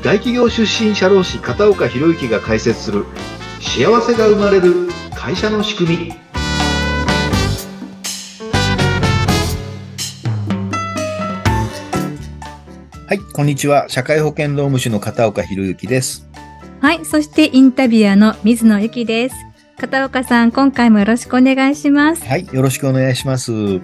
大企業出身社労士片岡博之が解説する幸せが生まれる会社の仕組み。はいこんにちは。社会保険労務士の片岡博之です。はいそしてインタビュアーの水野由紀です。片岡さん今回もよろしくお願いします。はいよろしくお願いします。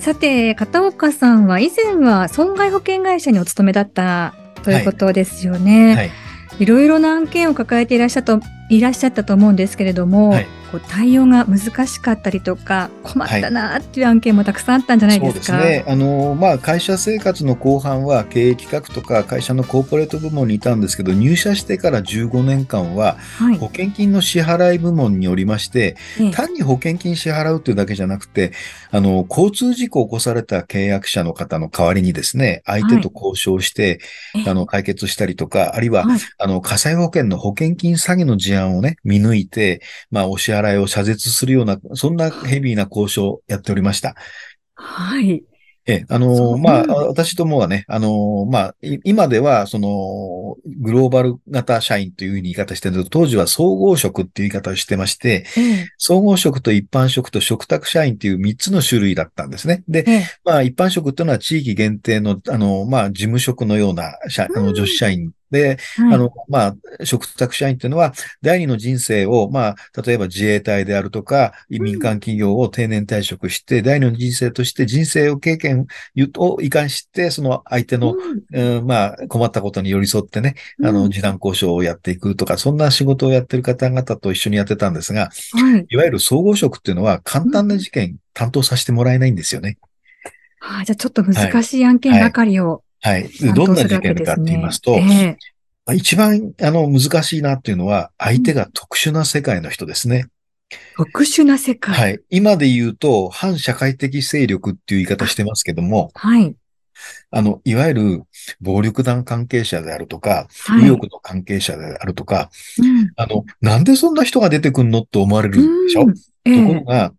さて片岡さんは以前は損害保険会社にお勤めだったということですよね。はい、はいいろいろな案件を抱えていらっしゃったいらっしゃったと思うんですけれども、はい、こう対応が難しかったりとか困ったなっていう案件もたくさんあったんじゃないですか？はい、そうですね。あのまあ会社生活の後半は経営企画とか会社のコーポレート部門にいたんですけど、入社してから15年間は保険金の支払い部門におりまして、はい、単に保険金支払うというだけじゃなくて、あの交通事故を起こされた契約者の方の代わりにですね、相手と交渉して、あの解決したりとか、あるいは、あの火災保険の保険金詐欺の事案をね見抜いて、まあお支払いを謝絶するような、そんなヘビーな交渉をやっておりました。はい。え、あの、まあ、私どもはね、あの、まあ、今では、その、グローバル型社員という言い方してると、当時は総合職っていう言い方をしてまして、総合職と一般職と嘱託社員っていう3つの種類だったんですね。で、まあ、一般職っていうのは地域限定の、あの、まあ、事務職のような社、あの、女子社員で、はい、あの、まあ、嘱託社員っていうのは、第二の人生を、まあ、例えば自衛隊であるとか、民間企業を定年退職して、第二の人生として人生を経験を移管して、その相手の、うん、うん、まあ、困ったことに寄り添ってね、あの、示談交渉をやっていくとか、そんな仕事をやってる方々と一緒にやってたんですが、はい、いわゆる総合職っていうのは、簡単な事件担当させてもらえないんですよね。はあ、じゃあちょっと難しい案件ばかりを、はいはい。どんな事件かって言いますと、えー、一番あの難しいなっていうのは、相手が特殊な世界の人ですね。特殊な世界はい。今で言うと、反社会的勢力っていう言い方してますけども、はい。あの、いわゆる暴力団関係者であるとか、はい、右翼の関係者であるとか、うん、あの、なんでそんな人が出てくんのって思われるでしょ、えー、ところが、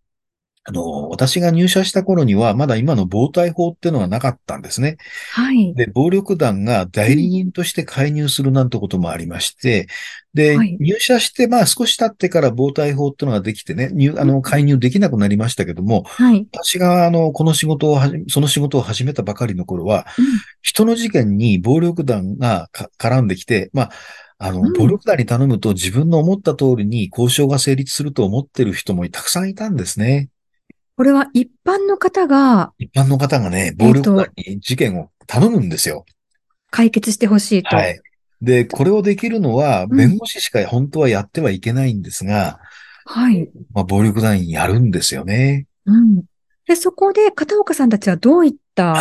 あの、私が入社した頃には、まだ今の防体法っていうのがなかったんですね。はい。で、暴力団が代理人として介入するなんてこともありまして、で、はい、入社して、まあ少し経ってから防体法っていうのができてね、入、あの、介入できなくなりましたけども、はい。私が、あの、この仕事をはじ、その仕事を始めたばかりの頃は、うん、人の事件に暴力団が絡んできて、まあ、あの、暴力団に頼むと自分の思った通りに交渉が成立すると思ってる人もたくさんいたんですね。これは一般の方が、一般の方がね、暴力団に事件を頼むんですよ。解決してほしいと。はい。で、これをできるのは、弁護士しか本当はやってはいけないんですが、うん、はい。まあ、暴力団員やるんですよね。うん。で、そこで片岡さんたちはどういった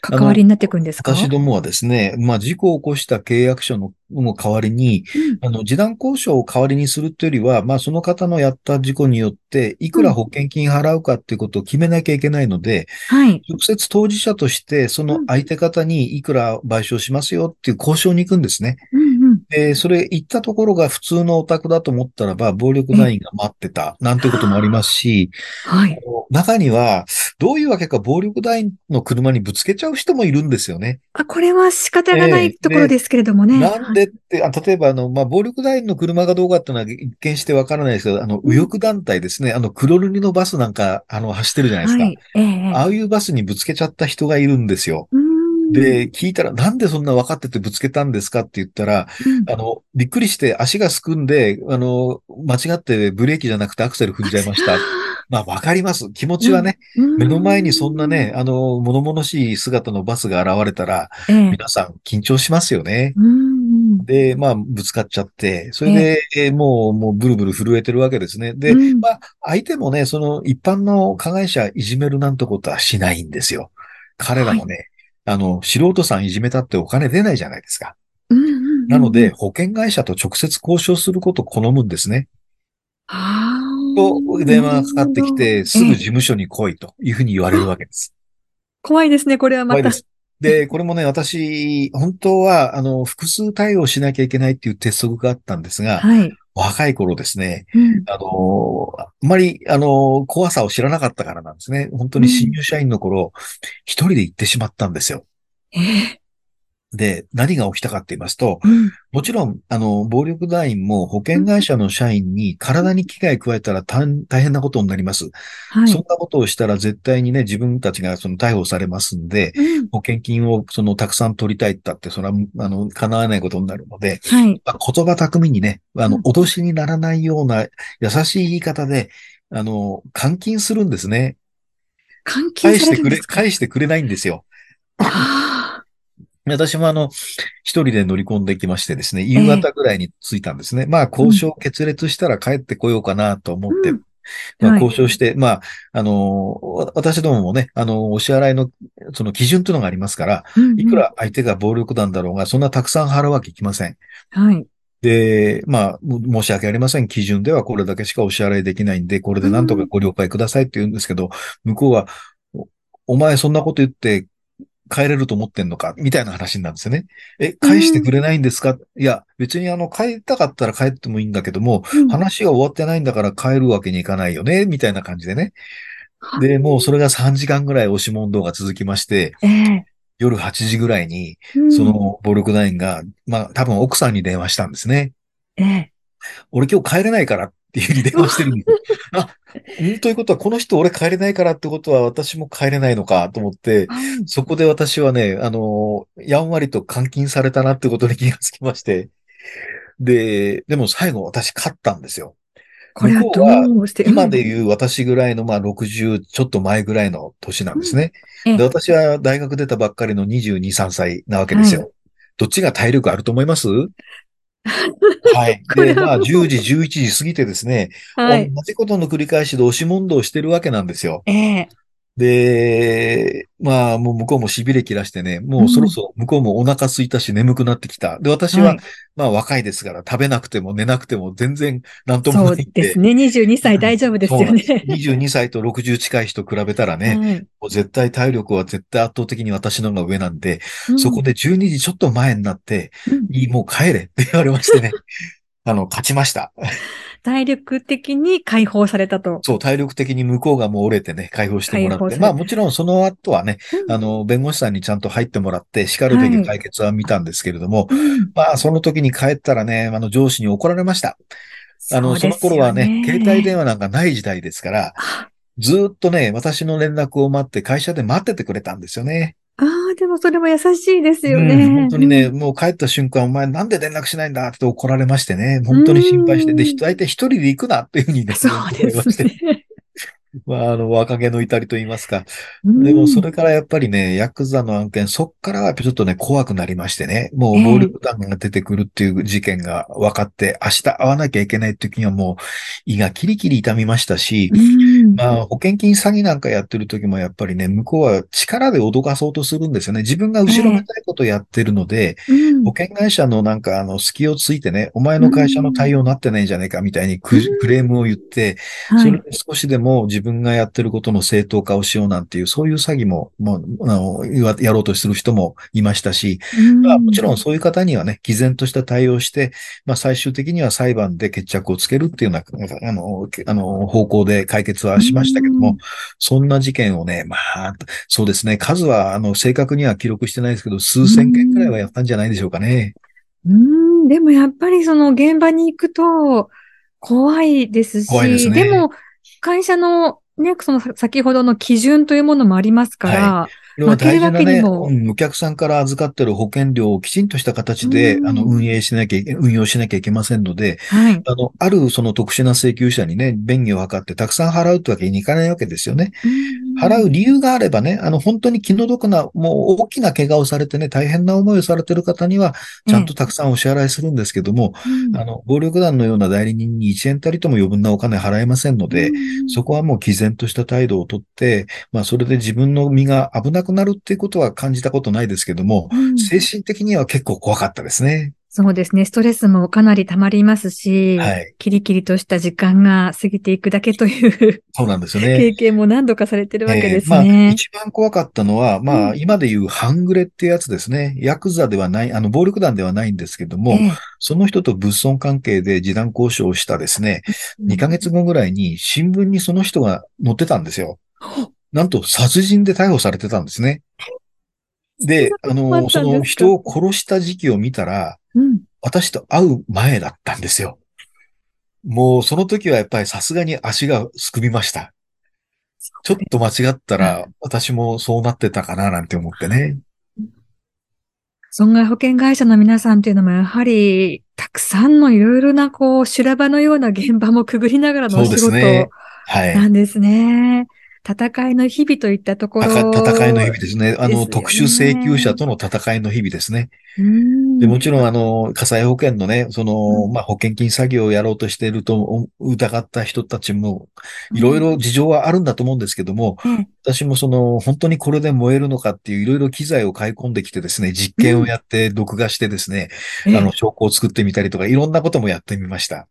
関わりになっていくんですか、はい、私どもはですね、まあ、事故を起こした契約書のの代わりに、うん、あの、示談交渉を代わりにするというよりは、まあ、その方のやった事故によって、いくら保険金払うかっていうことを決めなきゃいけないので、はい。直接当事者として、その相手方にいくら賠償しますよっていう交渉に行くんですね。うんうん。で、それ行ったところが普通のお宅だと思ったらば、暴力団員が待ってた、なんていうこともありますし、はい。中には、どういうわけか暴力団員の車にぶつけちゃう人もいるんですよね。あ、これは仕方がないところですけれどもね。なんでって、あ例えば、あの、まあ、暴力団員の車がどうかっていうのは一見してわからないですけど、あの、右翼団体ですね、あの、黒塗りのバスなんか、あの、走ってるじゃないですか。はい、えー、ああいうバスにぶつけちゃった人がいるんですよ。で、聞いたら、なんでそんな分かっててぶつけたんですかって言ったら、うん、あの、びっくりして足がすくんで、あの、間違ってブレーキじゃなくてアクセル踏んじゃいました。まあ、わかります。気持ちはね、うん、目の前にそんなね、あの、物々しい姿のバスが現れたら、ええ、皆さん緊張しますよね。で、まあ、ぶつかっちゃって、それで、ええ、もう、もう、ブルブル震えてるわけですね。で、まあ、相手もね、その、一般の加害者いじめるなんてことはしないんですよ。彼らもね、はい、あの、素人さんいじめたってお金出ないじゃないですか。なので、保険会社と直接交渉することを好むんですね。あと電話がかかってきて、すぐ事務所に来いというふうに言われるわけです。怖いですね、これはまた。怖いです。で、これもね、私、本当は、あの、複数対応しなきゃいけないっていう鉄則があったんですが、はい、若い頃ですね、うん、あの、あんまり、あの、怖さを知らなかったからなんですね。本当に新入社員の頃、一、うん、人で行ってしまったんですよ。えーで、何が起きたかって言いますと、うん、もちろん、あの、暴力団員も保険会社の社員に体に危害加えたら大変なことになります。はい、そんなことをしたら絶対にね、自分たちがその逮捕されますんで、うん、保険金をそのたくさん取りたいったって、それは、あの、叶わないことになるので、はい、まあ、言葉巧みにね、あの、脅しにならないような優しい言い方で、あの、監禁するんですね。監禁されるんですか？返してくれ、返してくれないんですよ。私もあの、一人で乗り込んできましてですね、夕方ぐらいに着いたんですね。えー、まあ、交渉決裂したら帰ってこようかなと思って、うん、まあ、交渉して、はい、まあ、あの、私どももね、あの、お支払いの、その基準というのがありますから、うんうん、いくら相手が暴力団だろうが、そんなたくさん払うわけいきません。はい。で、まあ、申し訳ありません。基準ではこれだけしかお支払いできないんで、これでなんとかご了解くださいって言うんですけど、うん、向こうは、お前そんなこと言って帰れると思ってんのかみたいな話なんですよね。え、返してくれないんですか、うん、いや、別にあの、帰りたかったら帰ってもいいんだけども、うん、話が終わってないんだから帰るわけにいかないよね、みたいな感じでね。で、もうそれが3時間ぐらい押し問答が続きまして、えー、夜8時ぐらいに、その暴力団員が、まあ多分奥さんに電話したんですね。えー、俺今日帰れないからっていうふうに電話してるんです あ、んということは、この人俺帰れないからってことは私も帰れないのかと思って、そこで私はね、あの、やんわりと監禁されたなってことに気がつきまして、で、でも最後私勝ったんですよ。これはどうして？今で言う私ぐらいの、まあ60ちょっと前ぐらいの年なんですね。うん、で私は大学出たばっかりの22、3歳なわけですよ。はい、どっちが体力あると思います？はい。で、まあ、10時、11時過ぎてですね、はい、同じことの繰り返しで押し問答してるわけなんですよ。ええーで、まあ、もう向こうも痺れ切らしてね、もうそろそろ向こうもお腹空いたし眠くなってきた。で、私は、はい、まあ若いですから食べなくても寝なくても全然なんともないそうですね。22歳大丈夫ですよね。22歳と60近い人比べたらね、はい、もう絶対体力は絶対圧倒的に私の方が上なんで、うん、そこで12時ちょっと前になって、うん、いい、もう帰れって言われましてね。あの、勝ちました。体力的に解放されたと。そう、体力的に向こうがもう折れてね、解放してもらって。まあもちろんその後はね、うん、あの、弁護士さんにちゃんと入ってもらって、叱るべき解決は見たんですけれども、はい、まあその時に帰ったらね、あの上司に怒られました。あの、その頃はね、携帯電話なんかない時代ですから、ずっとね、私の連絡を待って会社で待っててくれたんですよね。ああ、でもそれも優しいですよね。うん、本当にね、もう帰った瞬間、お前なんで連絡しないんだって怒られましてね、本当に心配して、で、大体一人で行くなっていうふうにね、そうですね。まあ、あの、若気の至りと言いますか。でも、それからやっぱりね、ヤクザの案件、そっからはちょっとね、怖くなりましてね、もう暴力団が出てくるっていう事件が分かって、明日会わなきゃいけない時にはもう、胃がキリキリ痛みましたし、まあ、保険金詐欺なんかやってる時もやっぱりね、向こうは力で脅かそうとするんですよね。自分が後ろめたいことやってるので、保険会社のなんかあの、隙をついてね、お前の会社の対応になってないんじゃないかみたいにクレームを言って、それで少しでも自分がやってることの正当化をしようなんていう、そういう詐欺も、もう、あの、やろうとする人もいましたし、まあ、もちろんそういう方にはね、毅然とした対応して、まあ、最終的には裁判で決着をつけるっていうような、あの、あの、方向で解決はしましたけども、そんな事件をね、まあ、そうですね、数は、あの、正確には記録してないですけど、数千件くらいはやったんじゃないでしょうかね。うん、でもやっぱりその現場に行くと怖いですし、怖いですね、でも会社のね、その先ほどの基準というものもありますから、はい。負けるわけにも、ね、お客さんから預かってる保険料をきちんとした形で、あの、運営しなきゃ、運用しなきゃいけませんので、はい、あの、あるその特殊な請求者にね、便宜を図ってたくさん払うってわけにいかないわけですよね。払う理由があればね、あの、本当に気の毒な、もう大きな怪我をされてね、大変な思いをされてる方には、ちゃんとたくさんお支払いするんですけども、あの、暴力団のような代理人に1円たりとも余分なお金払えませんので、そこはもう毅然とした態度をとって、まあ、それで自分の身が危なくなるっていうことは感じたことないですけども、精神的には結構怖かったですね。そうですね。ストレスもかなり溜まりますし、はい、キリキリとした時間が過ぎていくだけというそうなんですよね。経験も何度かされてるわけですね。えー、まあ、一番怖かったのは、まあ、今で言う半グレってやつですね。ヤクザではない、あの、暴力団ではないんですけども、えー、その人と物損関係で示談交渉をしたですね、2ヶ月後ぐらいに新聞にその人が載ってたんですよ。なんと殺人で逮捕されてたんですね。で、あの、その人を殺した時期を見たら、うん、私と会う前だったんですよ。もうその時はやっぱりさすがに足がすくみました。ちょっと間違ったら、私もそうなってたかななんて思ってね。損害保険会社の皆さんっていうのもやはり、たくさんのいろいろなこう、修羅場のような現場もくぐりながらのお仕事なんですね。戦いの日々といったところ、戦いの日々ですね。あの、ね、特殊請求者との戦いの日々ですね。でもちろん、あの、火災保険のね、その、まあ、保険金作業をやろうとしていると疑った人たちも、いろいろ事情はあるんだと思うんですけども、うん、私もその、本当にこれで燃えるのかっていういろいろ機材を買い込んできてですね、実験をやって録画してですね、うん、あの、証拠を作ってみたりとか、いろんなこともやってみました。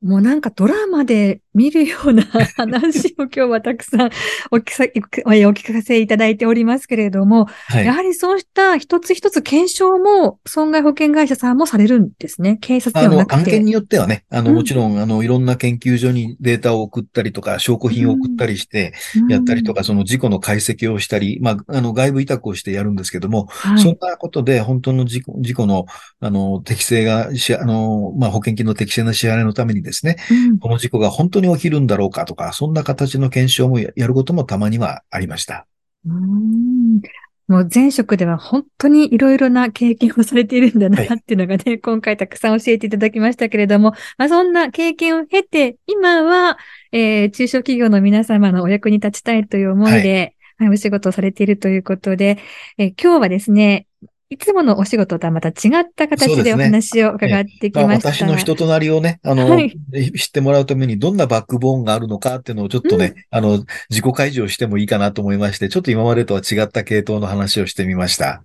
もうなんかドラマで見るような 話を今日はたくさんお聞かせいただいておりますけれども、はい、やはりそうした一つ一つ検証も損害保険会社さんもされるんですね。警察ではなくて。あの、案件によってはね、あの、もちろん、あの、いろんな研究所にデータを送ったりとか、証拠品を送ったりして、やったりとか、その事故の解析をしたり、まあ、あの、外部委託をしてやるんですけども、はい、そんなことで本当の事故事故の、あの、適正が、あの、まあ、保険金の適正な支払いのためにですね、うん、この事故が本当に起きるんだろうかとか、そんな形の検証もやることもたまにはありました。うん。もう前職では本当にいろいろな経験をされているんだなっていうのがね、はい、今回たくさん教えていただきましたけれども、まあ、そんな経験を経て、今は、えー、中小企業の皆様のお役に立ちたいという思いで、はい、お仕事をされているということで、えー、今日はですね、いつものお仕事とはまた違った形でお話を伺ってきました。ねまあ、私の人となりをね、あの、はい、知ってもらうためにどんなバックボーンがあるのかっていうのをちょっとね、うん、あの、自己開示をしてもいいかなと思いまして、ちょっと今までとは違った系統の話をしてみました。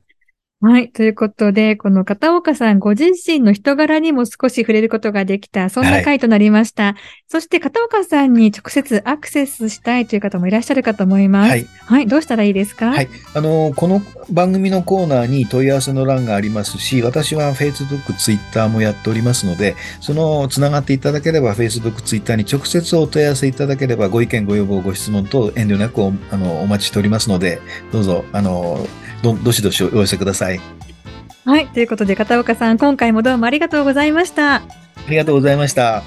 はい。ということで、この片岡さんご自身の人柄にも少し触れることができた、そんな回となりました。はい、そして片岡さんに直接アクセスしたいという方もいらっしゃるかと思います。はい。はい。どうしたらいいですか？はい。あの、この番組のコーナーに問い合わせの欄がありますし、私は Facebook、Twitter もやっておりますので、その、つながっていただければ Facebook、Twitter に直接お問い合わせいただければ、ご意見、ご要望、ご質問等遠慮なくおあのお待ちしておりますので、どうぞ、あの、ど、どしどしお寄せください。はい。ということで、片岡さん、今回もどうもありがとうございました。ありがとうございました。